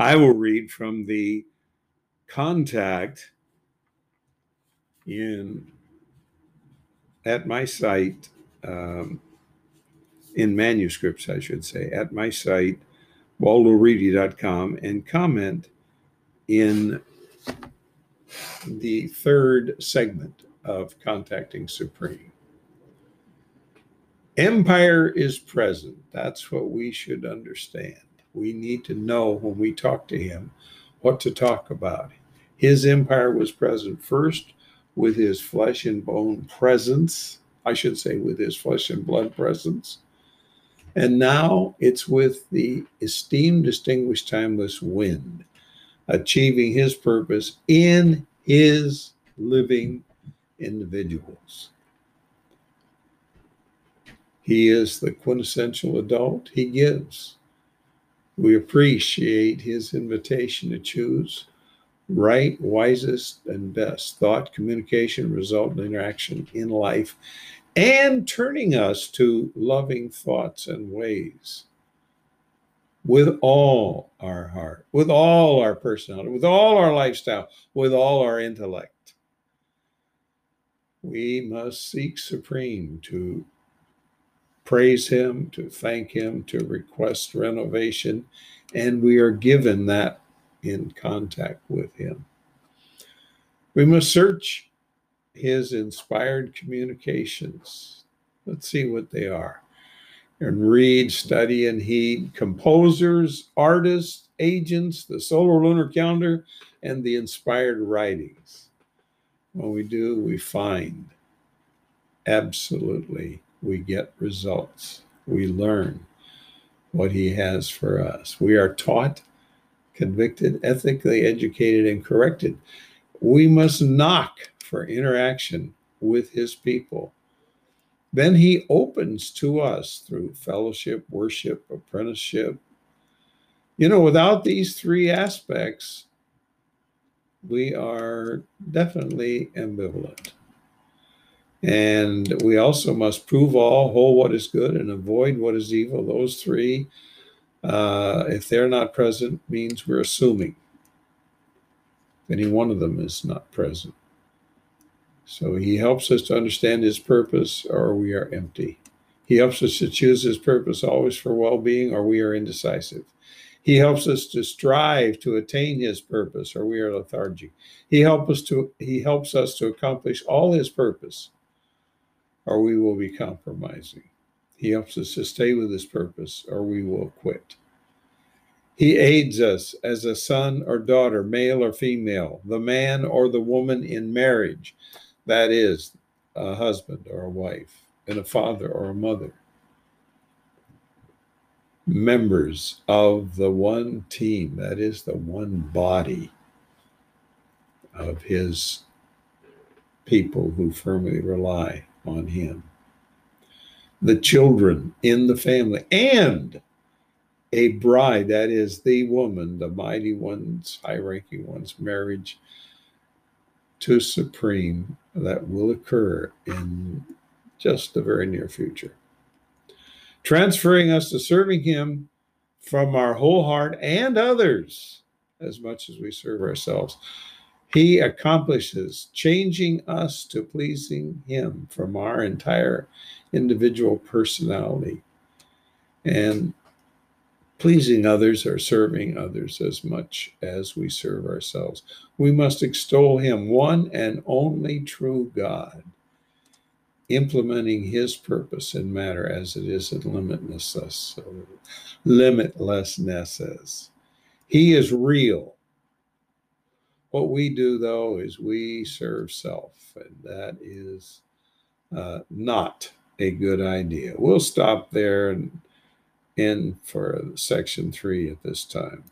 I will read from the contact in at my site um, in manuscripts, I should say, at my site, waldoreedy.com, and comment in the third segment of Contacting Supreme. Empire is present. That's what we should understand. We need to know when we talk to him what to talk about. His empire was present first with his flesh and bone presence. I should say, with his flesh and blood presence. And now it's with the esteemed, distinguished, timeless wind, achieving his purpose in his living individuals. He is the quintessential adult. He gives. We appreciate his invitation to choose right, wisest, and best thought, communication, result, and interaction in life, and turning us to loving thoughts and ways with all our heart, with all our personality, with all our lifestyle, with all our intellect. We must seek supreme to praise Him, to thank Him, to request renovation, and we are given that in contact with Him. We must search His inspired communications. Let's see what they are. And read, study, and heed composers, artists, agents, the solar lunar calendar, and the inspired writings. When we do, we find absolutely we get results. We learn what He has for us. We are taught convicted, ethically educated, and corrected. We must knock for interaction with his people. Then he opens to us through fellowship, worship, apprenticeship. You know, without these three aspects, we are definitely ambivalent. And we also must prove all, hold what is good, and avoid what is evil. Those three uh, if they're not present, means we're assuming any one of them is not present. So he helps us to understand his purpose, or we are empty. He helps us to choose his purpose always for well being, or we are indecisive. He helps us to strive to attain his purpose, or we are lethargic. He helps us to he helps us to accomplish all his purpose, or we will be compromising. He helps us to stay with his purpose, or we will quit. He aids us as a son or daughter, male or female, the man or the woman in marriage, that is, a husband or a wife, and a father or a mother. Members of the one team, that is, the one body of his people who firmly rely on him the children in the family, and a bride, that is the woman, the mighty one's, high ranking one's marriage to Supreme that will occur in just the very near future. Transferring us to serving Him from our whole heart and others as much as we serve ourselves. He accomplishes changing us to pleasing Him from our entire individual personality and pleasing others or serving others as much as we serve ourselves. We must extol Him, one and only true God, implementing His purpose in matter as it is in limitlessness. Limitlessness. He is real what we do, though, is we serve self, and that is uh, not a good idea. We'll stop there and end for section three at this time.